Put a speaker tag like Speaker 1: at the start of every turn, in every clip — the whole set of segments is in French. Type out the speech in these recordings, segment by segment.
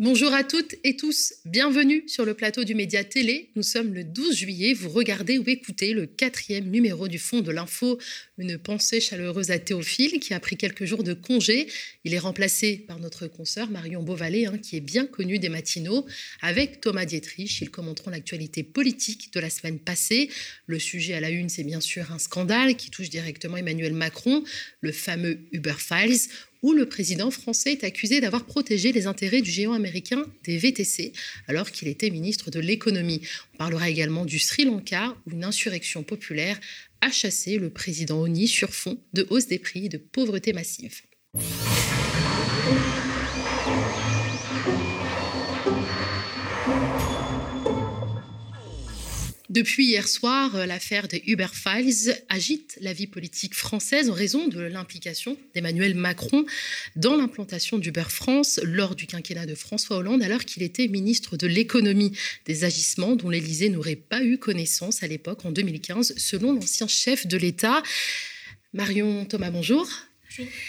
Speaker 1: Bonjour à toutes et tous, bienvenue sur le plateau du Média Télé. Nous sommes le 12 juillet, vous regardez ou écoutez le quatrième numéro du Fond de l'Info. Une pensée chaleureuse à Théophile qui a pris quelques jours de congé. Il est remplacé par notre consoeur Marion Beauvalet, hein, qui est bien connue des matinaux. Avec Thomas Dietrich, ils commenteront l'actualité politique de la semaine passée. Le sujet à la une, c'est bien sûr un scandale qui touche directement Emmanuel Macron, le fameux Uber Files où le président français est accusé d'avoir protégé les intérêts du géant américain des VTC alors qu'il était ministre de l'économie. On parlera également du Sri Lanka où une insurrection populaire a chassé le président Oni sur fond de hausse des prix et de pauvreté massive. Depuis hier soir, euh, l'affaire des Uber Files agite la vie politique française en raison de l'implication d'Emmanuel Macron dans l'implantation d'Uber France lors du quinquennat de François Hollande, alors qu'il était ministre de l'économie. Des agissements dont l'Élysée n'aurait pas eu connaissance à l'époque, en 2015, selon l'ancien chef de l'État. Marion Thomas, bonjour.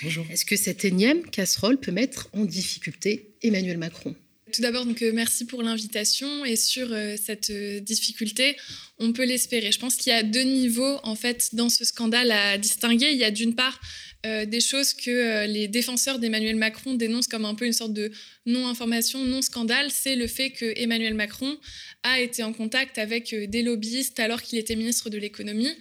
Speaker 2: Bonjour.
Speaker 1: Est-ce que cette énième casserole peut mettre en difficulté Emmanuel Macron?
Speaker 3: Tout d'abord, donc euh, merci pour l'invitation et sur euh, cette euh, difficulté, on peut l'espérer. Je pense qu'il y a deux niveaux en fait dans ce scandale à distinguer. Il y a d'une part des choses que les défenseurs d'Emmanuel Macron dénoncent comme un peu une sorte de non-information, non-scandale. C'est le fait que Emmanuel Macron a été en contact avec des lobbyistes alors qu'il était ministre de l'économie.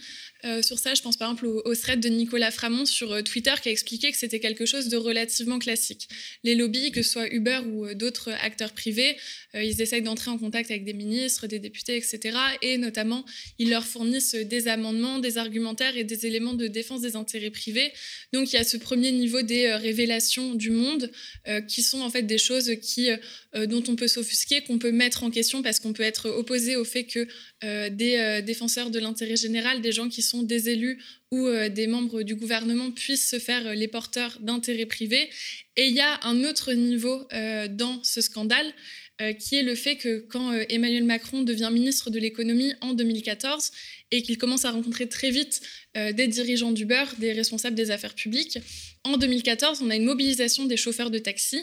Speaker 3: Euh, sur ça, je pense par exemple au, thread de Nicolas Framont sur euh, Twitter qui a expliqué que c'était quelque chose de relativement classique. Les lobbies, que ce soit Uber ou euh, d'autres acteurs privés, ils essayent d'entrer en contact avec des ministres, des députés, etc. Et notamment, ils leur fournissent des amendements, des argumentaires et des éléments de défense des intérêts privés. Donc il y a ce premier niveau des révélations du monde qui sont en fait des choses qui, dont on peut s'offusquer, qu'on peut mettre en question parce qu'on peut être opposé au fait que des défenseurs de l'intérêt général, des gens qui sont des élus ou euh, des membres du gouvernement puissent se faire euh, les porteurs d'intérêts privés. Et il y a un autre niveau euh, dans ce scandale qui est le fait que quand Emmanuel Macron devient ministre de l'économie en 2014 et qu'il commence à rencontrer très vite des dirigeants du beurre, des responsables des affaires publiques, en 2014, on a une mobilisation des chauffeurs de taxi,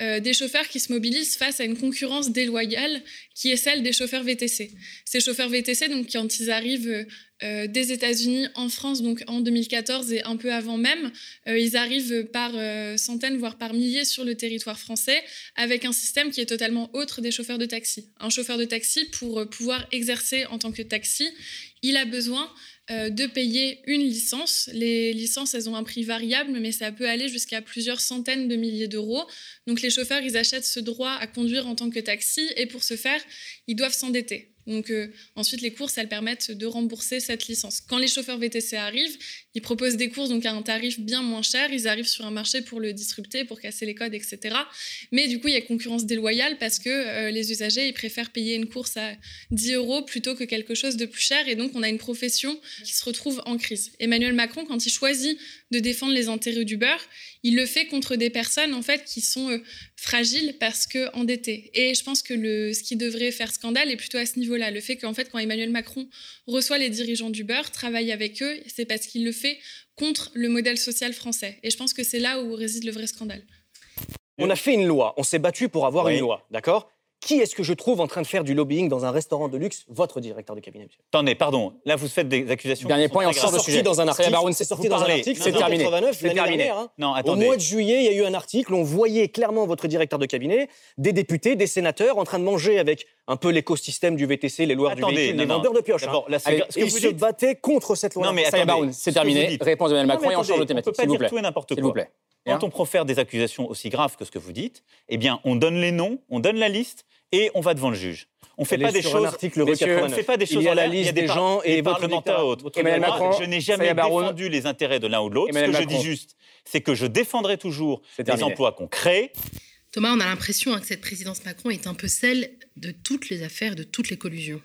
Speaker 3: des chauffeurs qui se mobilisent face à une concurrence déloyale qui est celle des chauffeurs VTC. Ces chauffeurs VTC, donc, quand ils arrivent des États-Unis en France, donc en 2014 et un peu avant même. Euh, ils arrivent par euh, centaines, voire par milliers sur le territoire français, avec un système qui est totalement autre des chauffeurs de taxi. Un chauffeur de taxi, pour pouvoir exercer en tant que taxi, il a besoin de payer une licence. Les licences, elles ont un prix variable, mais ça peut aller jusqu'à plusieurs centaines de milliers d'euros. Donc les chauffeurs, ils achètent ce droit à conduire en tant que taxi, et pour ce faire, ils doivent s'endetter. Donc euh, ensuite, les courses, elles permettent de rembourser cette licence. Quand les chauffeurs VTC arrivent, ils proposent des courses donc à un tarif bien moins cher. Ils arrivent sur un marché pour le disrupter, pour casser les codes, etc. Mais du coup, il y a concurrence déloyale parce que euh, les usagers, ils préfèrent payer une course à 10 euros plutôt que quelque chose de plus cher. Et donc, on a une profession qui se retrouve en crise. Emmanuel Macron, quand il choisit de défendre les intérêts du beurre, il le fait contre des personnes en fait qui sont euh, fragiles parce que endettées. Et je pense que le, ce qui devrait faire scandale est plutôt à ce niveau-là, le fait qu'en fait quand Emmanuel Macron reçoit les dirigeants du beurre, travaille avec eux, c'est parce qu'il le fait contre le modèle social français. Et je pense que c'est là où réside le vrai scandale.
Speaker 2: On a fait une loi, on s'est battu pour avoir une loi, d'accord? Qui est-ce que je trouve en train de faire du lobbying dans un restaurant de luxe Votre directeur de cabinet, monsieur?
Speaker 4: Attendez, pardon. Là, vous faites des accusations.
Speaker 2: Dernier point, on sort de sujet. dans un article. C'est sorti dans un article. C'est terminé. C'est terminé. Hein. Non, attendez. Au mois de juillet, il y a eu un article. On voyait clairement votre directeur de cabinet, des députés, des sénateurs en train de manger avec un peu l'écosystème du VTC, les loueurs du véhicule, les vendeurs de pioches. Hein. et ils se battaient contre cette loi.
Speaker 4: Non, mais c'est terminé. Réponse d'Emmanuel Macron et on change de thématique. S'il vous plaît. tout et n'importe quoi. S'il vous plaît. Quand on profère des accusations aussi graves que ce que vous dites, eh bien, on donne les noms, on donne la liste, et on va devant le juge. On ne fait pas des choses.
Speaker 2: article monsieur,
Speaker 4: on fait pas des choses.
Speaker 2: Il y a la liste des, gens et
Speaker 4: parlementaires autres. je n'ai jamais défendu les intérêts de l'un ou de l'autre. Ce que je dis juste, c'est que je défendrai toujours les emplois qu'on crée.
Speaker 1: Thomas, on a l'impression hein, que cette présidence Macron est un peu celle de toutes les affaires, de toutes les collusions.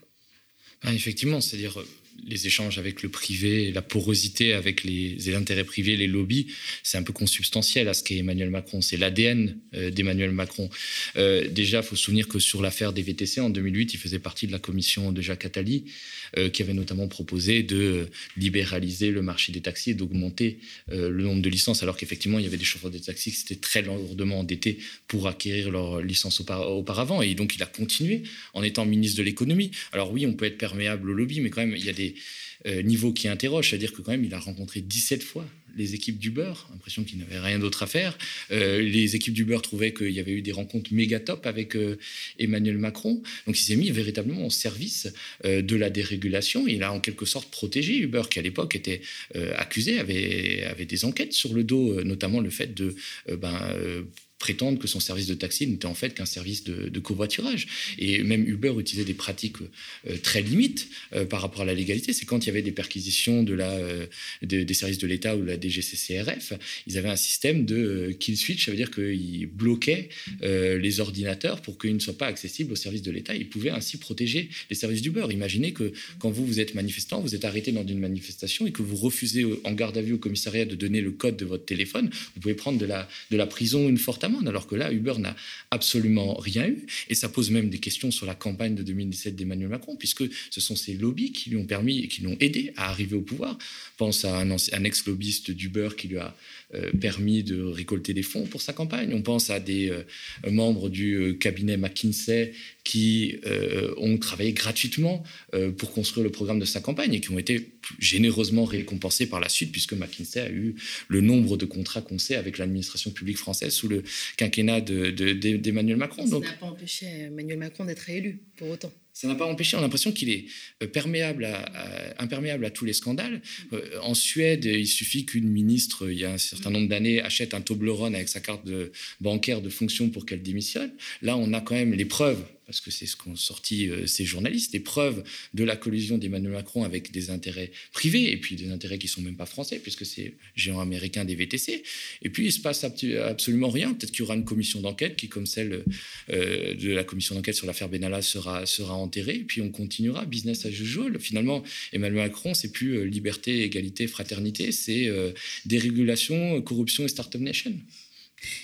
Speaker 5: Ah, effectivement, c'est-à-dire les échanges avec le privé, la porosité avec les, intérêts privés, les lobbies, c'est un peu consubstantiel à ce qu'est Emmanuel Macron. C'est l'ADN euh, d'Emmanuel Macron. Euh, déjà, il faut se souvenir que sur l'affaire des VTC, en 2008, il faisait partie de la commission de Jacques Attali, euh, qui avait notamment proposé de libéraliser le marché des taxis et d'augmenter le nombre de licences, alors qu'effectivement, il y avait des chauffeurs de taxis qui étaient très lourdement endettés pour acquérir leur licence auparavant. Et donc, il a continué en étant ministre de l'économie. Alors oui, on peut être perméable au lobby, mais quand même, il y a des euh, niveau qui interroge, c'est-à-dire que quand même, il a rencontré 17 fois les équipes du beurre, impression qu'il n'avait rien d'autre à faire. Euh, les équipes du beurre trouvaient qu'il y avait eu des rencontres méga top avec euh, Emmanuel Macron. Donc il s'est mis véritablement au service de la dérégulation. Il a en quelque sorte protégé Uber, qui à l'époque était accusé, avait, avait des enquêtes sur le dos, notamment le fait de ben, prétendre que son service de taxi n'était en fait qu'un service de, covoiturage. Et même Uber utilisait des pratiques euh, très limites euh, par rapport à la légalité. C'est quand il y avait des perquisitions de la, euh, des services de l'État ou de la DGCCRF, ils avaient un système de kill switch, ça veut dire qu'ils bloquaient les ordinateurs pour qu'ils ne soient pas accessibles aux services de l'État. Ils pouvaient ainsi protéger les services d'Uber. Imaginez que quand vous, vous êtes manifestant, vous êtes arrêté dans une manifestation et que vous refusez en garde à vue au commissariat de donner le code de votre téléphone, vous pouvez prendre de la, de la prison une forte amende alors que là, Uber n'a absolument rien eu. Et ça pose même des questions sur la campagne de 2017 d'Emmanuel Macron, puisque ce sont ces lobbies qui lui ont permis et qui l'ont aidé à arriver au pouvoir. pense à un, un ex-lobbyiste d'Uber qui lui a permis de récolter des fonds pour sa campagne. On pense à des euh, membres du euh, cabinet McKinsey qui ont travaillé gratuitement pour construire le programme de sa campagne et qui ont été généreusement récompensés par la suite, puisque McKinsey a eu le nombre de contrats qu'on sait avec l'administration publique française sous le quinquennat d'Emmanuel Macron.
Speaker 1: Ça n'a pas empêché Emmanuel Macron d'être élu, pour autant.
Speaker 5: Ça n'a pas empêché, on a l'impression qu'il est euh, perméable imperméable à tous les scandales. Euh, en Suède, il suffit qu'une ministre, il y a un certain nombre d'années, achète un Toblerone avec sa carte de bancaire de fonction pour qu'elle démissionne. Là, on a quand même les preuves parce que c'est ce qu'ont sorti euh, ces journalistes, des preuves de la collusion d'Emmanuel Macron avec des intérêts privés, et puis des intérêts qui sont même pas français, puisque c'est géant américain des VTC. Et puis, il se passe absolument rien. Peut-être qu'il y aura une commission d'enquête qui, comme celle euh, de la commission d'enquête sur l'affaire Benalla, sera, sera enterrée, et puis on continuera, business as usual. Finalement, Emmanuel Macron, c'est plus euh, liberté, égalité, fraternité, c'est dérégulation, corruption et start-up nation.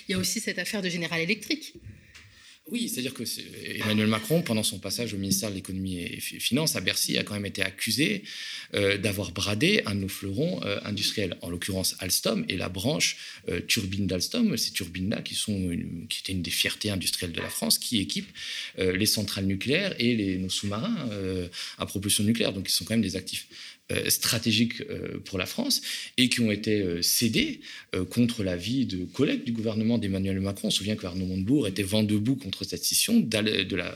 Speaker 1: Il y a aussi cette affaire de General Electric.
Speaker 5: Oui, c'est-à-dire que Emmanuel Macron, pendant son passage au ministère de l'économie et des finances à Bercy, a quand même été accusé euh, d'avoir bradé un de nos fleurons euh, industriels, en l'occurrence Alstom et la branche euh, turbine d'Alstom, ces turbines-là qui, sont qui étaient une des fiertés industrielles de la France, qui équipent les centrales nucléaires et les, nos sous-marins à propulsion nucléaire. Donc, ils sont quand même des actifs stratégiques euh, pour la France et qui ont été euh, cédés contre l'avis de collègues du gouvernement d'Emmanuel Macron. On se souvient que Arnaud Montebourg était vent debout contre cette scission de la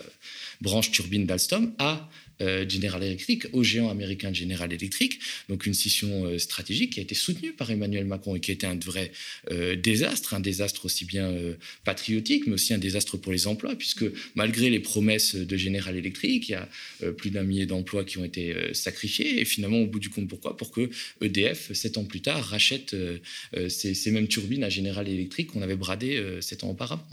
Speaker 5: branche turbine d'Alstom à euh, General Electric, au géant américain General Electric, donc une scission euh, stratégique qui a été soutenue par Emmanuel Macron et qui a été un vrai euh, désastre, un désastre aussi bien patriotique, mais aussi un désastre pour les emplois, puisque malgré les promesses de General Electric, il y a plus d'un millier d'emplois qui ont été sacrifiés, et finalement, au bout du compte, pourquoi? Pour que EDF, sept ans plus tard, rachète ces, mêmes turbines à General Electric qu'on avait bradées sept ans auparavant.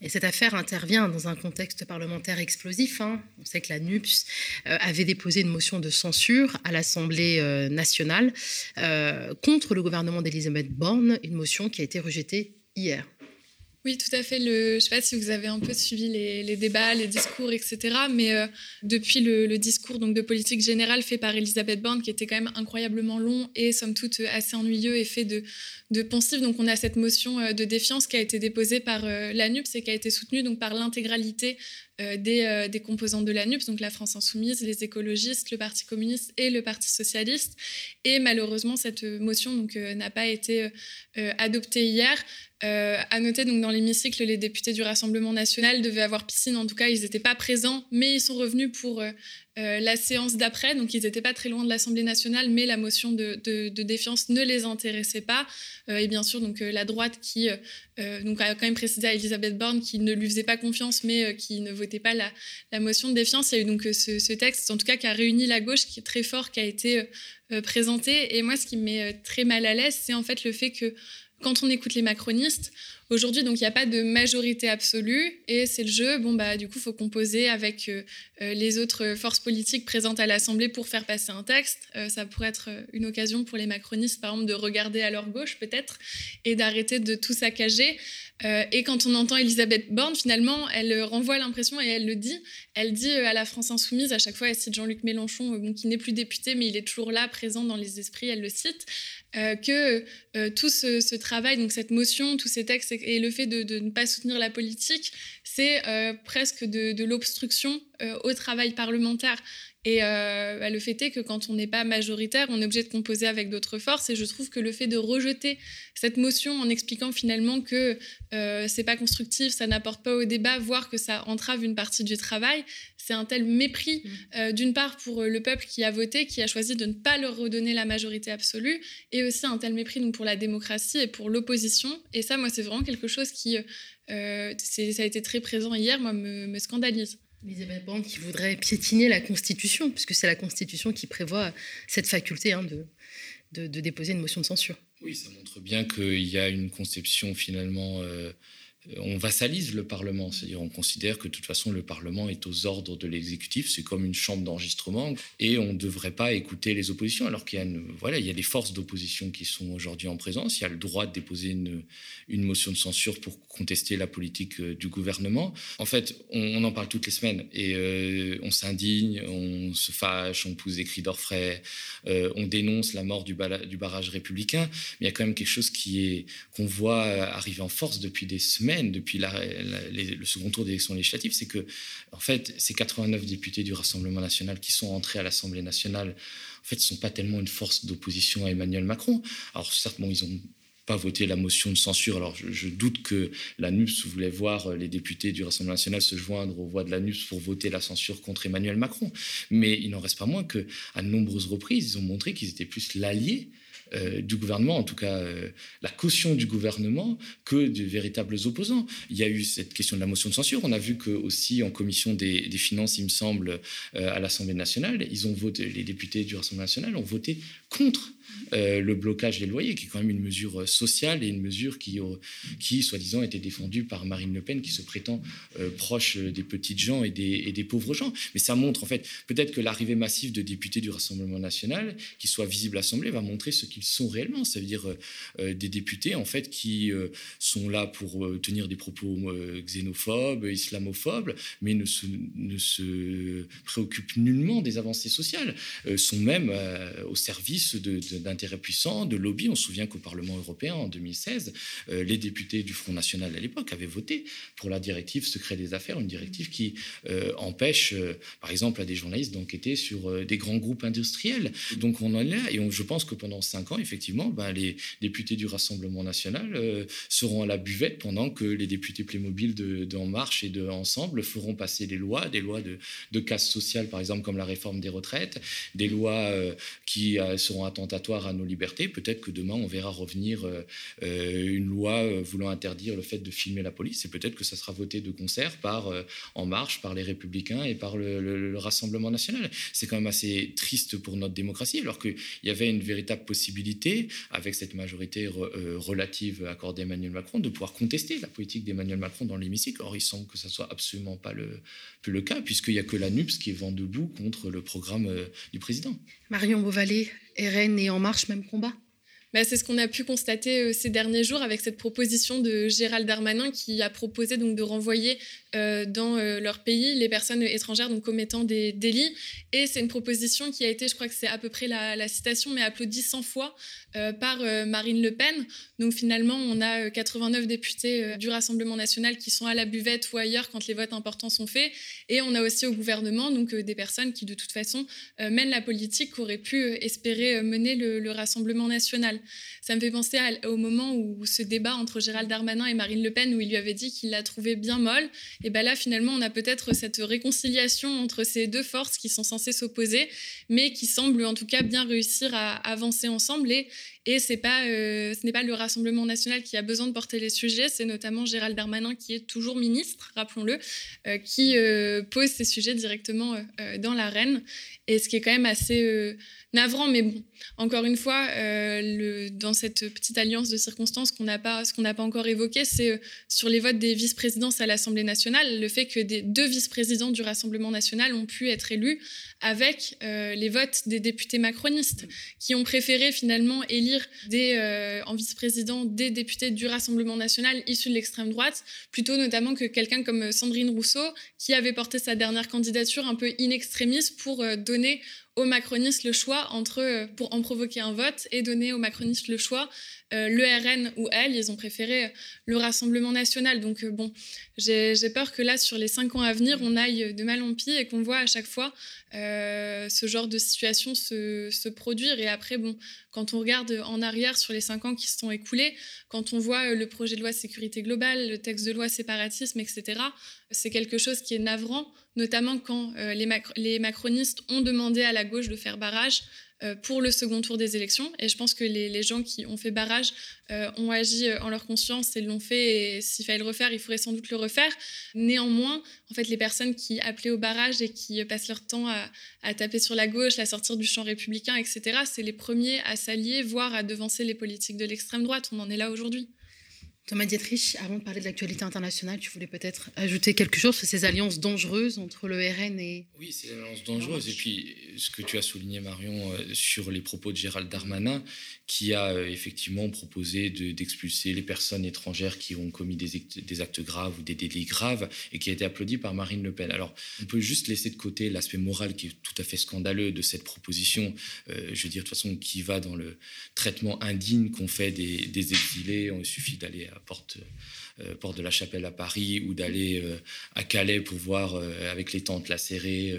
Speaker 1: Et cette affaire intervient dans un contexte parlementaire explosif. Hein. On sait que la NUPS euh, avait déposé une motion de censure à l'Assemblée euh, nationale euh, contre le gouvernement d'Elisabeth Borne, une motion qui a été rejetée hier.
Speaker 3: Oui, tout à fait. Je ne sais pas si vous avez un peu suivi les, débats, les discours, etc. Mais depuis le, discours donc, de politique générale fait par Elisabeth Borne, qui était quand même incroyablement long et somme toute assez ennuyeux et fait de, de donc on a cette motion de défiance qui a été déposée par l'ANUPS et qui a été soutenue donc, par l'intégralité euh, euh, des, composants de la NUPS, donc la France Insoumise, les écologistes, le Parti communiste et le Parti socialiste. Et malheureusement, cette motion euh, n'a pas été adoptée hier. À noter donc dans l'hémicycle, les députés du Rassemblement national devaient avoir piscine. En tout cas, ils n'étaient pas présents, mais ils sont revenus pour euh, la séance d'après, donc ils n'étaient pas très loin de l'Assemblée nationale, mais la motion de, défiance ne les intéressait pas. Euh, et bien sûr, donc euh, la droite qui donc a quand même précisé à Elisabeth Borne qui ne lui faisait pas confiance, mais qui ne votait pas la, motion de défiance. Il y a eu donc ce, texte, en tout cas, qui a réuni la gauche, qui est très fort, qui a été présenté. Et moi, ce qui me met très mal à l'aise, c'est en fait le fait que quand on écoute les macronistes, Aujourd'hui, donc il n'y a pas de majorité absolue et c'est le jeu. Bon bah du coup, faut composer avec euh, euh, les autres forces politiques présentes à l'Assemblée pour faire passer un texte. Euh, ça pourrait être une occasion pour les macronistes, par exemple, de regarder à leur gauche peut-être et d'arrêter de tout saccager. et quand on entend Elisabeth Borne, finalement, elle renvoie l'impression et elle le dit. Elle dit à la France insoumise à chaque fois, elle cite Jean-Luc Mélenchon, qui n'est plus député, mais il est toujours là, présent dans les esprits. Elle le cite. Que tout ce, travail, donc cette motion, tous ces textes et le fait de, ne pas soutenir la politique, c'est euh, presque de, l'obstruction au travail parlementaire. Et bah, le fait est que quand on n'est pas majoritaire, on est obligé de composer avec d'autres forces. Et je trouve que le fait de rejeter cette motion en expliquant finalement que c'est pas constructif, ça n'apporte pas au débat, voire que ça entrave une partie du travail, c'est un tel mépris, mmh. euh, d'une part pour euh, le peuple qui a voté, qui a choisi de ne pas leur redonner la majorité absolue, et aussi un tel mépris donc, pour la démocratie et pour l'opposition. Et ça, moi, c'est vraiment quelque chose qui, euh, ça a été très présent hier, moi, me, scandalise.
Speaker 1: Elisabeth Borne qui voudrait piétiner la Constitution, puisque c'est la Constitution qui prévoit cette faculté hein, de, de, déposer une motion de censure.
Speaker 5: Oui, ça montre bien qu'il y a une conception finalement on vassalise le Parlement, c'est-à-dire on considère que de toute façon le Parlement est aux ordres de l'exécutif, c'est comme une chambre d'enregistrement et on ne devrait pas écouter les oppositions alors qu'il y a voilà, il y a des forces d'opposition qui sont aujourd'hui en présence, il y a le droit de déposer une, motion de censure pour contester la politique euh, du gouvernement. En fait, on, en parle toutes les semaines et euh, on s'indigne, on se fâche, on pousse des cris d'orfraie, euh, on dénonce la mort du, du barrage républicain, mais il y a quand même quelque chose qui est qu'on voit arriver en force depuis des semaines depuis le second tour d'élection législative, c'est que, en fait, ces 89 députés du Rassemblement national qui sont entrés à l'Assemblée nationale, en fait, ne sont pas tellement une force d'opposition à Emmanuel Macron. Alors, certes, ils ont pas voté la motion de censure. Alors je, doute que la NUPS voulait voir les députés du Rassemblement national se joindre aux voix de la NUPS pour voter la censure contre Emmanuel Macron. Mais il n'en reste pas moins que à nombreuses reprises, ils ont montré qu'ils étaient plus l'allié euh, du gouvernement, en tout cas euh, la caution du gouvernement, que de véritables opposants. Il y a eu cette question de la motion de censure. On a vu que aussi en commission des, finances, il me semble, euh, à l'Assemblée nationale, ils ont voté, les députés du Rassemblement national ont voté contre le blocage des loyers, qui est quand même une mesure sociale et une mesure qui, qui soi-disant, était défendue par Marine Le Pen, qui se prétend proche des petites gens et des, pauvres gens. Mais ça montre, en fait, peut-être que l'arrivée massive de députés du Rassemblement national, qui soient visibles à l'Assemblée, va montrer ce qu'ils sont réellement. Ça veut dire euh, euh, des députés en fait qui euh, sont là pour tenir des propos xénophobes, islamophobes, mais ne se, préoccupent nullement des avancées sociales, sont même au service d'intérêts puissants, de lobbies. On se souvient qu'au Parlement européen en 2016, les députés du Front National à l'époque avaient voté pour la directive secret des affaires, une directive qui empêche, par exemple, à des journalistes d'enquêter sur des grands groupes industriels. Donc on en est là, et je pense que pendant cinq ans, effectivement, ben, les députés du Rassemblement national euh, seront à la buvette pendant que les députés Playmobil de, de Marche et de Ensemble feront passer des lois, des lois de, casse sociale, par exemple, comme la réforme des retraites, des lois euh, qui euh, seront attentatoires à nos libertés. Peut-être que demain, on verra revenir une loi voulant interdire le fait de filmer la police, et peut-être que ça sera voté de concert par En Marche, par les Républicains et par le, le Rassemblement national. C'est quand même assez triste pour notre démocratie, alors qu'il y avait une véritable possibilité avec cette majorité euh, relative accordée à Emmanuel Macron, de pouvoir contester la politique d'Emmanuel Macron dans l'hémicycle. Or, il semble que ça soit absolument pas le, cas, puisqu'il n'y a que la NUPS qui est vent debout contre le programme euh, du président.
Speaker 1: Marion Beauvalet, RN et En Marche, même combat
Speaker 3: bah, c'est ce qu'on a pu constater euh, ces derniers jours avec cette proposition de Gérald Darmanin qui a proposé donc de renvoyer euh, dans euh, leur pays les personnes étrangères donc commettant des délits. Et c'est une proposition qui a été, je crois que c'est à peu près la, citation, mais applaudie 100 fois par Marine Le Pen. Donc finalement, on a 89 députés du Rassemblement national qui sont à la buvette ou ailleurs quand les votes importants sont faits. Et on a aussi au gouvernement donc des personnes qui de toute façon mènent la politique qu'aurait pu espérer mener le, Rassemblement national. Ça me fait penser au moment où ce débat entre Gérald Darmanin et Marine Le Pen, où il lui avait dit qu'il la trouvait bien molle et bien là, finalement, on a peut-être cette réconciliation entre ces deux forces qui sont censées s'opposer, mais qui semblent en tout cas bien réussir à avancer ensemble. Et, Et euh, ce n'est pas le Rassemblement national qui a besoin de porter les sujets, c'est notamment Gérald Darmanin qui est toujours ministre, rappelons-le, euh, qui euh, pose ces sujets directement dans l'arène. Et ce qui est quand même assez navrant, mais bon, encore une fois, dans cette petite alliance de circonstances qu'on n'a pas, ce qu'on n'a pas encore évoqué, c'est sur les votes des vice-présidences à l'Assemblée nationale, le fait que deux vice-présidents du Rassemblement national ont pu être élus avec les votes des députés macronistes, qui ont préféré finalement élire euh, en vice-président des députés du Rassemblement national issus de l'extrême droite, plutôt notamment que quelqu'un comme Sandrine Rousseau, qui avait porté sa dernière candidature un peu in extremis pour euh, donner aux macronistes le choix entre, euh, pour en provoquer un vote et donner aux macronistes le choix euh, le RN ou elle, ils ont préféré euh, le Rassemblement national. Donc, euh, bon, j'ai peur que là, sur les cinq ans à venir, on aille de mal en pis et qu'on voit à chaque fois ce genre de situation se, produire. Et après, bon, quand on regarde en arrière sur les cinq ans qui se sont écoulés, quand on voit le projet de loi sécurité globale, le texte de loi séparatisme, etc., c'est quelque chose qui est navrant, notamment quand les, les macronistes ont demandé à la gauche de faire barrage. Euh, pour le second tour des élections. Et je pense que les, gens qui ont fait barrage euh, ont agi euh, en leur conscience et l'ont fait. Et s'il fallait le refaire, il faudrait sans doute le refaire. Néanmoins, en fait, les personnes qui appelaient au barrage et qui passent leur temps à, à taper sur la gauche, à sortir du champ républicain, etc., c'est les premiers à s'allier, voire à devancer les politiques de l'extrême droite. On en est là aujourd'hui.
Speaker 1: Thomas Dietrich, avant de parler de l'actualité internationale, tu voulais peut-être ajouter quelque chose sur ces alliances dangereuses entre le RN et...
Speaker 5: Oui, ces alliances dangereuses. Et puis, ce que tu as souligné, Marion, euh, sur les propos de Gérald Darmanin, qui a euh, effectivement proposé d'expulser les personnes étrangères qui ont commis des, actes graves ou des délits graves, et qui a été applaudi par Marine Le Pen. Alors, on peut juste laisser de côté l'aspect moral qui est tout à fait scandaleux de cette proposition, euh, je veux dire, de toute façon, qui va dans le traitement indigne qu'on fait des, des exilés. Il suffit d'aller porte, euh, porte de la Chapelle à Paris ou d'aller euh, à Calais pour voir euh, avec les tentes lacérées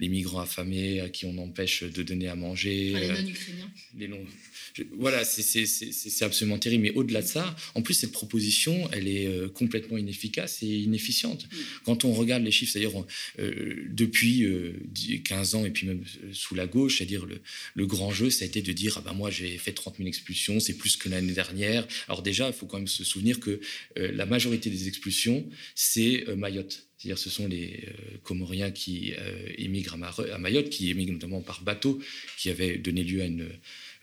Speaker 5: les migrants affamés à qui on empêche de donner à manger.
Speaker 1: les non-ukrainiens.
Speaker 5: Les non voilà, c'est absolument terrible. Mais au-delà de ça, en plus, cette proposition, elle est complètement inefficace et inefficiente. Quand on regarde les chiffres, c'est-à-dire euh, depuis 15 euh, ans et puis même sous la gauche, c'est-à-dire le, grand jeu, ça a été de dire ah ben moi j'ai fait 30 000 expulsions, c'est plus que l'année dernière. Alors déjà, il faut quand même se souvenir que la majorité des expulsions, c'est Mayotte. C'est-à-dire ce sont les Comoriens qui émigrent à, Mayotte, qui émigrent notamment par bateau, qui avaient donné lieu à une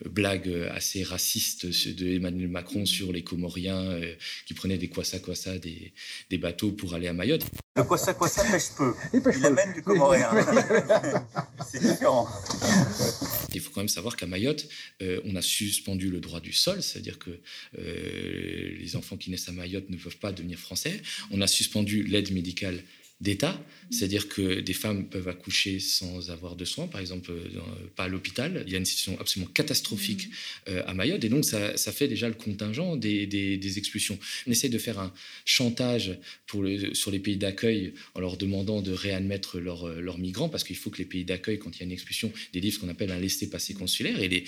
Speaker 5: blague assez raciste de Emmanuel Macron sur les Comoriens euh, qui prenaient des kwasa-kwasa des, des bateaux pour aller à Mayotte.
Speaker 6: Le kwasa-kwasa pêche peu. Il, pêche Il amène du Comorien. C'est différent.
Speaker 5: Il faut quand même savoir qu'à Mayotte, euh, on a suspendu le droit du sol, c'est-à-dire que euh, les enfants qui naissent à Mayotte ne peuvent pas devenir français. On a suspendu l'aide médicale d'État, c'est-à-dire que des femmes peuvent accoucher sans avoir de soins, par exemple, euh, pas à l'hôpital. Il y a une situation absolument catastrophique mmh. euh, à Mayotte, et donc ça, fait déjà le contingent des, expulsions. On essaie de faire un chantage pour le, sur les pays d'accueil en leur demandant de réadmettre leurs, euh, migrants, parce qu'il faut que les pays d'accueil, quand il y a une expulsion, délivrent ce qu'on appelle un laissez-passer consulaire, et les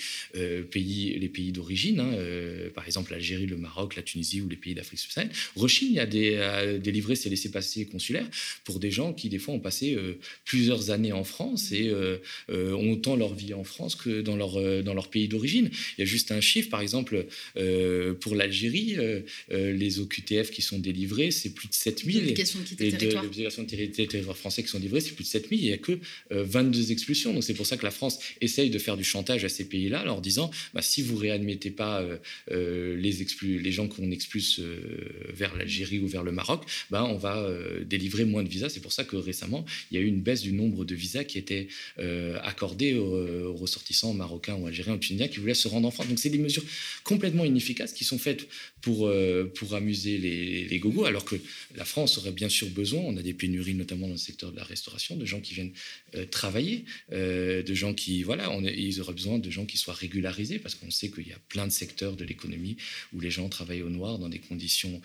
Speaker 5: pays, les pays d'origine, hein, par exemple l'Algérie, le Maroc, la Tunisie ou les pays d'Afrique subsaharienne, rechignent à, des, à délivrer ces laissez-passer consulaires pour des gens qui, des fois, ont passé euh, plusieurs années en France et euh, euh, ont autant leur vie en France que dans leur, dans leur pays d'origine. Il y a juste un chiffre, par exemple, pour l'Algérie, les OQTF qui sont délivrés, c'est plus de 7000.
Speaker 1: L'obligation de quitter le territoire.
Speaker 5: L'obligation de territoire français qui sont délivrés, c'est plus de 7000. Il n'y a que 22 expulsions. Donc c'est pour ça que la France essaye de faire du chantage à ces pays-là, en leur disant bah, si vous réadmettez pas les, les gens qu'on expulse vers l'Algérie ou vers le Maroc, bah, on va délivrer moins de c'est pour ça que récemment, il y a eu une baisse du nombre de visas qui étaient euh, accordés aux, ressortissants marocains ou algériens ou tunisiens qui voulaient se rendre en France. Donc, c'est des mesures complètement inefficaces qui sont faites pour, euh, pour amuser les, gogos, alors que la France aurait bien sûr besoin, on a des pénuries notamment dans le secteur de la restauration, de gens qui viennent euh, travailler, de gens qui, voilà, on, ils auraient besoin de gens qui soient régularisés, parce qu'on sait qu'il y a plein de secteurs de l'économie où les gens travaillent au noir dans des conditions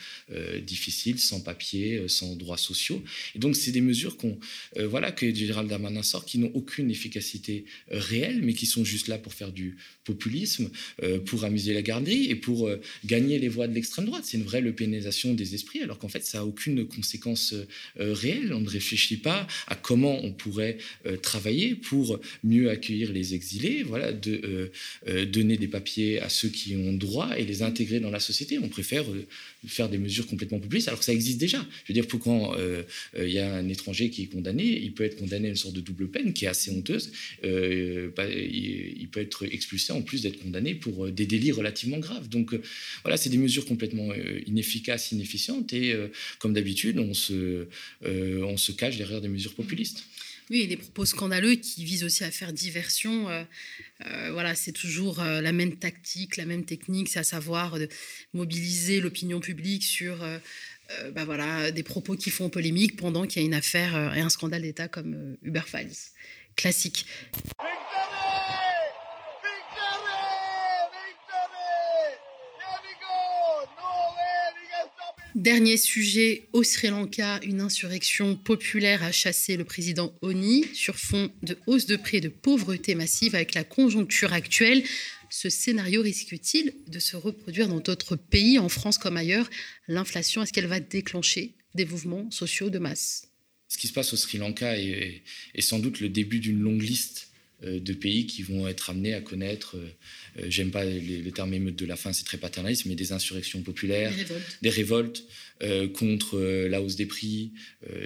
Speaker 5: difficiles, sans papier, sans droits sociaux. Donc, c'est des mesures qu'on, voilà, que Gérald Darmanin sort qui n'ont aucune efficacité réelle, mais qui sont juste là pour faire du populisme, pour amuser la garderie et pour gagner les voix de l'extrême droite. C'est une vraie lepénisation des esprits, alors qu'en fait, ça n'a aucune conséquence réelle. On ne réfléchit pas à comment on pourrait travailler pour mieux accueillir les exilés, voilà, de, donner des papiers à ceux qui ont droit et les intégrer dans la société. On préfère faire des mesures complètement populistes, alors que ça existe déjà. Je veux dire, pour quand euh, euh, il y a un étranger qui est condamné, il peut être condamné à une sorte de double peine qui est assez honteuse. Euh, bah, il, peut être expulsé en plus d'être condamné pour des délits relativement graves. Donc voilà, c'est des mesures complètement inefficaces, inefficientes, et comme d'habitude, on se, cache derrière des mesures populistes.
Speaker 1: Oui, des propos scandaleux qui visent aussi à faire diversion. Euh, euh, voilà, c'est toujours euh, la même tactique, la même technique, c'est à savoir de mobiliser l'opinion publique sur bah voilà, des propos qui font polémique pendant qu'il y a une affaire et un scandale d'État comme Uber Files. Classique. Dernier sujet, au Sri Lanka, une insurrection populaire a chassé le président Oni sur fond de hausse de prix et de pauvreté massive avec la conjoncture actuelle. Ce scénario risque-t-il de se reproduire dans d'autres pays, en France comme ailleurs? L'inflation, est-ce qu'elle va déclencher des mouvements sociaux de masse?
Speaker 5: Ce qui se passe au Sri Lanka est, est sans doute le début d'une longue liste de pays qui vont être amenés à connaître, euh, euh, j'aime pas les, termes émeutes de la fin, c'est très paternaliste, mais des insurrections populaires, des révoltes, contre la hausse des prix,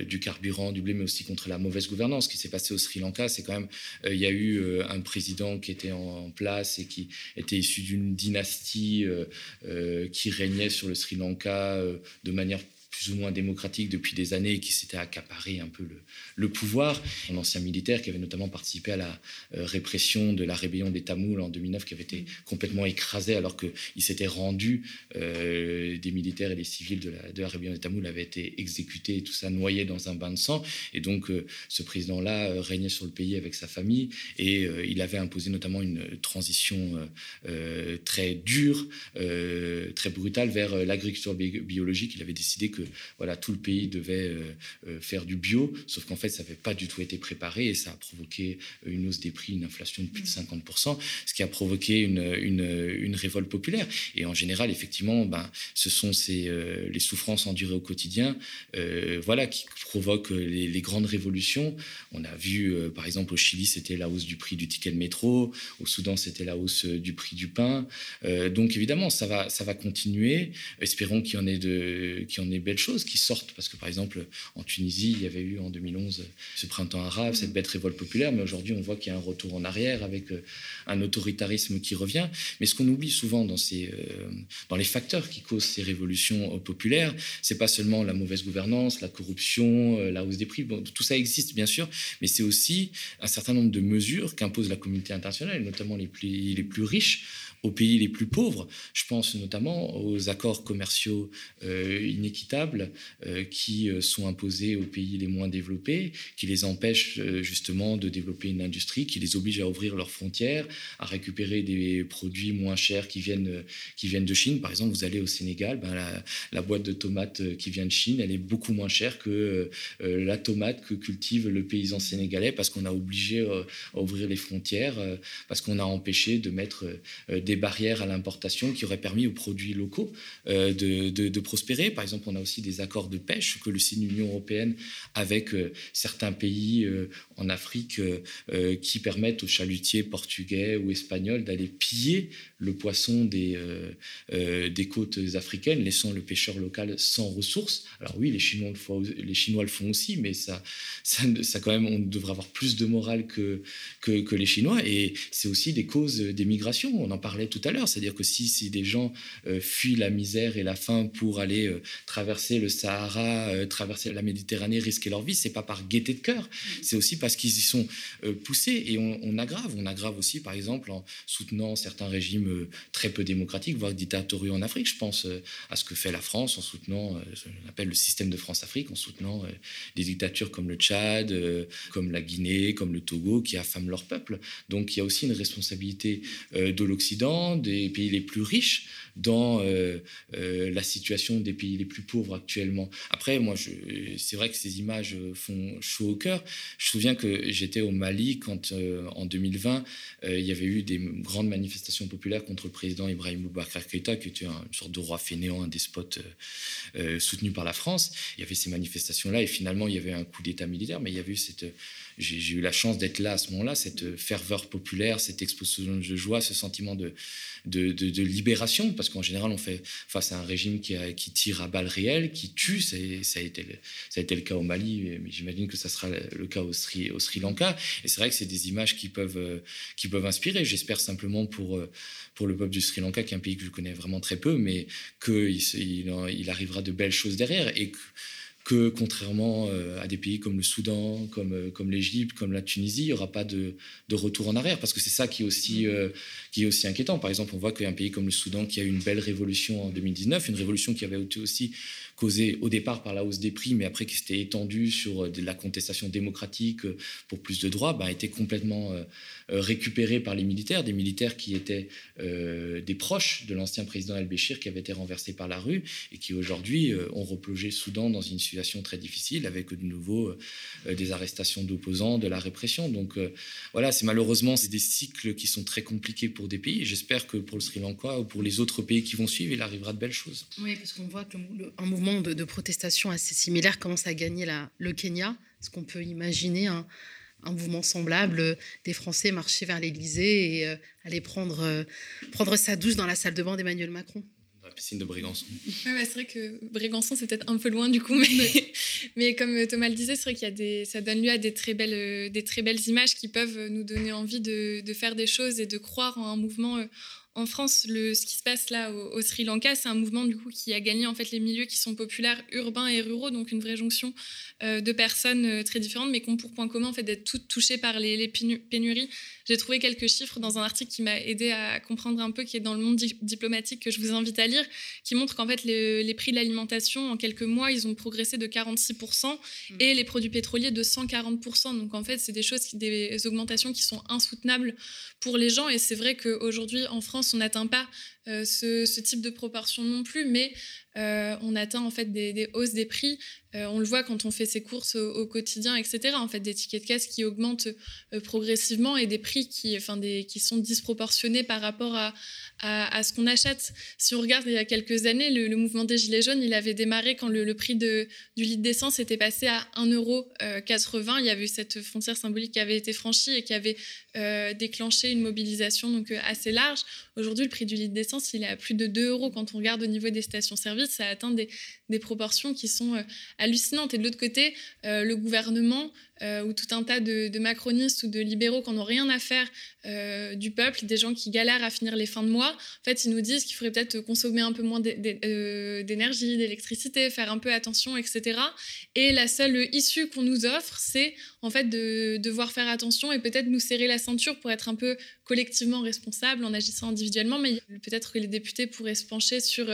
Speaker 5: du carburant, du blé, mais aussi contre la mauvaise gouvernance. Ce qui s'est passé au Sri Lanka, c'est quand même, il y a eu un président qui était en, place et qui était issu d'une dynastie qui régnait sur le Sri Lanka de manière plus ou moins démocratique depuis des années et qui s'était accaparé un peu le, pouvoir. Un ancien militaire qui avait notamment participé à la euh, répression de la rébellion des Tamouls en 2009, qui avait été complètement écrasé alors qu'il s'était rendu, euh, des militaires et des civils de la, rébellion des Tamouls avaient été exécutés et tout ça noyé dans un bain de sang. Et donc euh, ce président-là régnait sur le pays avec sa famille et il avait imposé notamment une transition très dure, très brutale vers l'agriculture biologique. Il avait décidé que voilà, tout le pays devait euh, euh, faire du bio, sauf qu'en fait, ça n'avait pas du tout été préparé et ça a provoqué une hausse des prix, une inflation de plus de 50%, ce qui a provoqué une, une, révolte populaire. Et en général, effectivement, ben, ce sont ces, euh, les souffrances endurées au quotidien voilà, qui provoquent les, grandes révolutions. On a vu, par exemple, au Chili, c'était la hausse du prix du ticket de métro, au Soudan, c'était la hausse du prix du pain. donc, évidemment, ça va, ça va continuer. Espérons qu'il y en ait, de, qu'il y en ait choses qui sortent. Parce que, par exemple, en Tunisie, il y avait eu en 2011 ce printemps arabe, cette bête révolte populaire. Mais aujourd'hui, on voit qu'il y a un retour en arrière avec euh, un autoritarisme qui revient. Mais ce qu'on oublie souvent dans, ces, euh, dans les facteurs qui causent ces révolutions euh, populaires, c'est pas seulement la mauvaise gouvernance, la corruption, la hausse des prix. Bon, tout ça existe, bien sûr. Mais c'est aussi un certain nombre de mesures qu'impose la communauté internationale, notamment les plus, les plus riches, aux pays les plus pauvres. Je pense notamment aux accords commerciaux euh, inéquitables euh, qui euh, sont imposés aux pays les moins développés, qui les empêchent justement de développer une industrie, qui les obligent à ouvrir leurs frontières, à récupérer des produits moins chers qui viennent, qui viennent de Chine. Par exemple, vous allez au Sénégal, ben la, boîte de tomates qui vient de Chine, elle est beaucoup moins chère que la tomate que cultive le paysan sénégalais parce qu'on a obligé à ouvrir les frontières, parce qu'on a empêché de mettre des des barrières à l'importation qui auraient permis aux produits locaux euh, de, prospérer. Par exemple, on a aussi des accords de pêche que le signe l'Union européenne avec euh, certains pays euh, en Afrique qui permettent aux chalutiers portugais ou espagnols d'aller piller le poisson des, côtes africaines, laissant le pêcheur local sans ressources. Alors oui, les Chinois le font, aussi, mais ça, ça, quand même, on devrait avoir plus de morale que, que, que les Chinois. Et c'est aussi des causes des migrations. On en parlait tout à l'heure, c'est-à-dire que si, si des gens euh, fuient la misère et la faim pour aller euh, traverser le Sahara, euh, traverser la Méditerranée, risquer leur vie, c'est pas par gaieté de cœur, c'est aussi parce qu'ils y sont poussés et on, aggrave. On aggrave aussi, par exemple, en soutenant certains régimes très peu démocratiques, voire dictatoriaux en Afrique. Je pense à ce que fait la France en soutenant ce qu'on appelle le système de France-Afrique, en soutenant des dictatures comme le Tchad, comme la Guinée, comme le Togo, qui affament leur peuple. Donc il y a aussi une responsabilité de l'Occident des pays les plus riches dans euh, euh, la situation des pays les plus pauvres pauvre actuellement. Après, moi, c'est vrai que ces images font chaud au cœur. Je me souviens que j'étais au Mali quand, en 2020, il y avait eu des grandes manifestations populaires contre le président Ibrahim Boubacar Keïta, qui était une sorte de roi fainéant, un despote soutenu par la France. Il y avait ces manifestations-là et finalement, il y avait un coup d'État militaire, mais il y avait eu cette j'ai eu la chance d'être là à ce moment-là, cette ferveur populaire, cette explosion de joie, ce sentiment de, libération, parce qu'en général, on fait face à un régime qui, tire à balles réelles, qui tue. Ça, a été, le cas au Mali, mais j'imagine que ça sera le cas au Sri, Lanka. Et c'est vrai que c'est des images qui peuvent, peuvent inspirer. J'espère simplement pour, pour le peuple du Sri Lanka, qui est un pays que je connais vraiment très peu, mais qu'il il, il arrivera de belles choses derrière. Que contrairement euh, à des pays comme le Soudan, comme, euh, comme l'Égypte, comme la Tunisie, il n'y aura pas de, de, retour en arrière, parce que c'est ça qui est, aussi, euh, qui est aussi inquiétant. Par exemple, on voit qu'un pays comme le Soudan, qui a eu une belle révolution en 2019, une révolution qui avait été aussi causée au départ par la hausse des prix, mais après qui s'était étendue sur de la contestation démocratique pour plus de droits, bah, a été complètement récupéré par les militaires, des militaires qui étaient des proches de l'ancien président El-Béchir, qui avait été renversé par la rue, et qui aujourd'hui ont replongé le Soudan dans une situation très difficile avec de nouveau euh, euh, des arrestations d'opposants, de la répression. Donc euh, voilà, c'est malheureusement c'est des cycles qui sont très compliqués pour des pays. J'espère que pour le Sri Lanka ou pour les autres pays qui vont suivre, il arrivera de belles choses.
Speaker 1: Oui, parce qu'on voit qu'un mouvement de, protestation assez similaire commence à gagner le Kenya. Est-ce qu'on peut imaginer un, mouvement semblable, des Français marcher vers l'Élysée et aller prendre, prendre sa douche dans la salle de bain d'Emmanuel Macron?
Speaker 5: Piscine de Brégançon.
Speaker 3: Ouais, c'est vrai que Brégançon, c'est peut-être un peu loin du coup, mais, mais comme Thomas le disait, c'est vrai qu'il y a des, ça donne lieu à des très, belles, des très belles images qui peuvent nous donner envie de, de faire des choses et de croire en un mouvement euh, en France, le, ce qui se passe là au, Sri Lanka, c'est un mouvement du coup qui a gagné en fait les milieux qui sont populaires, urbains et ruraux, donc une vraie jonction euh, de personnes euh, très différentes, mais qui ont pour point commun en fait d'être toutes touchées par les, pénuries. J'ai trouvé quelques chiffres dans un article qui m'a aidé à comprendre un peu, qui est dans le monde diplomatique que je vous invite à lire, qui montre qu'en fait les, prix de l'alimentation en quelques mois ils ont progressé de 46% mmh. et les produits pétroliers de 140%. Donc en fait c'est des choses, des augmentations qui sont insoutenables pour les gens et c'est vrai qu'aujourd'hui en France on n'atteint pas euh, ce, type de proportion non plus, mais euh, on atteint en fait des, hausses des prix. Euh, on le voit quand on fait ses courses au, quotidien, etc. En fait, des tickets de caisse qui augmentent progressivement et des prix qui, enfin, des, qui sont disproportionnés par rapport à, à, ce qu'on achète. Si on regarde il y a quelques années, le, mouvement des Gilets jaunes, il avait démarré quand le, prix de, du litre d'essence était passé à 1,80€. Il y avait eu cette frontière symbolique qui avait été franchie et qui avait déclenché une mobilisation donc, assez large. Aujourd'hui, le prix du litre d'essence il est à plus de 2 euros. Quand on regarde au niveau des stations-service, ça atteint des, des, proportions qui sont euh, hallucinantes. Et de l'autre côté, euh, le gouvernement euh, ou tout un tas de, macronistes ou de libéraux qui n'ont rien à faire du peuple, des gens qui galèrent à finir les fins de mois, en fait, ils nous disent qu'il faudrait peut-être consommer un peu moins d'énergie, d'électricité, faire un peu attention, etc. Et la seule issue qu'on nous offre, c'est en fait de devoir faire attention et peut-être nous serrer la ceinture pour être un peu collectivement responsable en agissant individuellement. Mais peut-être que les députés pourraient se pencher sur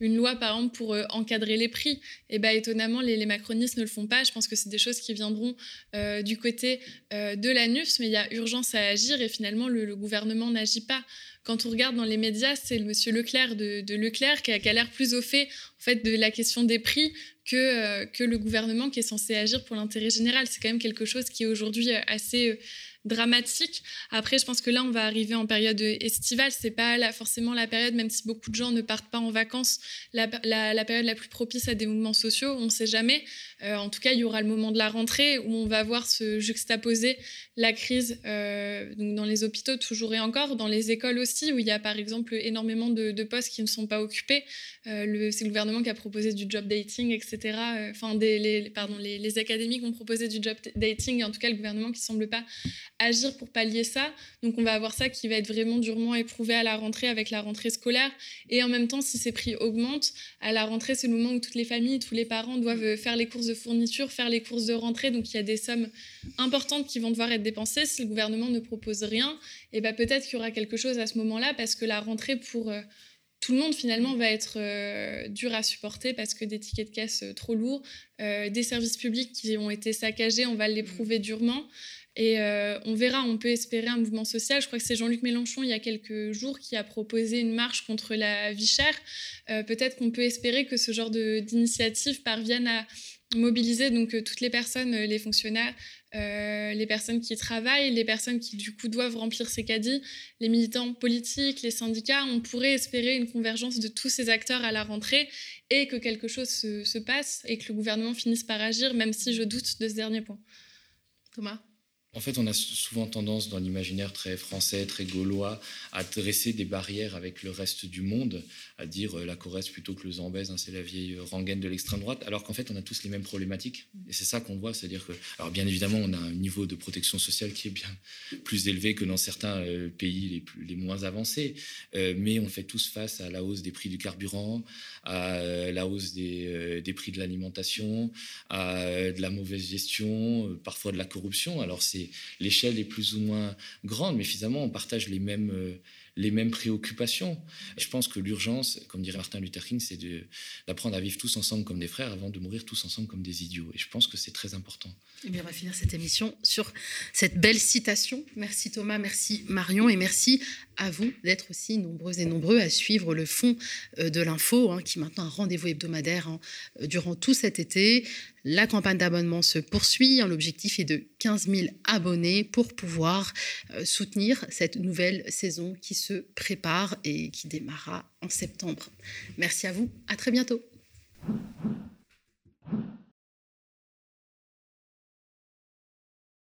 Speaker 3: une loi, par exemple, pour encadrer les prix. Et bah, étonnamment, les, macronistes ne le font pas. Je pense que c'est des choses qui viendront euh, du côté euh, de l'ANUS, mais il y a urgence à agir et finalement, le, gouvernement n'agit pas. Quand on regarde dans les médias, c'est le monsieur Leclerc de, Leclerc qui a, l'air plus au fait, en fait de la question des prix que, euh, que le gouvernement qui est censé agir pour l'intérêt général. C'est quand même quelque chose qui est aujourd'hui assez dramatique. Après, je pense que là, on va arriver en période estivale. C'est pas forcément la période, même si beaucoup de gens ne partent pas en vacances, la, période la plus propice à des mouvements sociaux. On ne sait jamais. Euh, en tout cas, il y aura le moment de la rentrée où on va voir se juxtaposer la crise euh, donc dans les hôpitaux toujours et encore, dans les écoles aussi, où il y a par exemple énormément de, postes qui ne sont pas occupés. Euh, c'est le gouvernement qui a proposé du job dating, etc. Enfin, les, pardon, les, les, académiques ont proposé du job dating, en tout cas le gouvernement qui ne semble pas agir pour pallier ça. Donc on va avoir ça qui va être vraiment durement éprouvé à la rentrée avec la rentrée scolaire. Et en même temps, si ces prix augmentent, à la rentrée, c'est le moment où toutes les familles, tous les parents doivent faire les courses de fournitures, faire les courses de rentrée. Donc il y a des sommes importantes qui vont devoir être dépensées. Si le gouvernement ne propose rien, eh ben peut-être qu'il y aura quelque chose à ce moment-là parce que la rentrée pour euh, tout le monde finalement va être euh, dur à supporter parce que des tickets de caisse euh, trop lourds, des services publics qui ont été saccagés, on va l'éprouver durement. Et on verra, on peut espérer un mouvement social. Je crois que c'est Jean-Luc Mélenchon, il y a quelques jours, qui a proposé une marche contre la vie chère. Peut-être qu'on peut espérer que ce genre d'initiative parvienne à mobiliser donc euh, toutes les personnes, les fonctionnaires, les personnes qui travaillent, les personnes qui du coup doivent remplir ces caddies, les militants politiques, les syndicats. On pourrait espérer une convergence de tous ces acteurs à la rentrée et que quelque chose se, se passe et que le gouvernement finisse par agir, même si je doute de ce dernier point. Thomas?
Speaker 5: En fait, on a souvent tendance dans l'imaginaire très français, très gaulois, à dresser des barrières avec le reste du monde, à dire euh, la Corrèze plutôt que le Zambèze, hein, c'est la vieille rengaine de l'extrême droite, alors qu'en fait, on a tous les mêmes problématiques. Et c'est ça qu'on voit, c'est-à-dire que, alors bien évidemment, on a un niveau de protection sociale qui est bien plus élevé que dans certains euh, pays les, plus, les moins avancés, euh, mais on fait tous face à la hausse des prix du carburant, à la hausse des, des prix de l'alimentation, à de la mauvaise gestion, parfois de la corruption. Alors c'est l'échelle est plus ou moins grande, mais finalement, on partage les mêmes, euh, les mêmes préoccupations. Je pense que l'urgence, comme dirait Martin Luther King, c'est d'apprendre à vivre tous ensemble comme des frères avant de mourir tous ensemble comme des idiots. Et je pense que c'est très important.
Speaker 1: Et eh bien, on va finir cette émission sur cette belle citation. Merci Thomas, merci Marion, et merci à vous d'être aussi nombreux et nombreux à suivre le fond euh, de l'info, hein, qui maintenant un rendez-vous hebdomadaire hein, durant tout cet été. La campagne d'abonnement se poursuit. L'objectif est de 15 000 abonnés pour pouvoir euh, soutenir cette nouvelle saison qui se prépare et qui démarrera en septembre. Merci à vous. À très bientôt.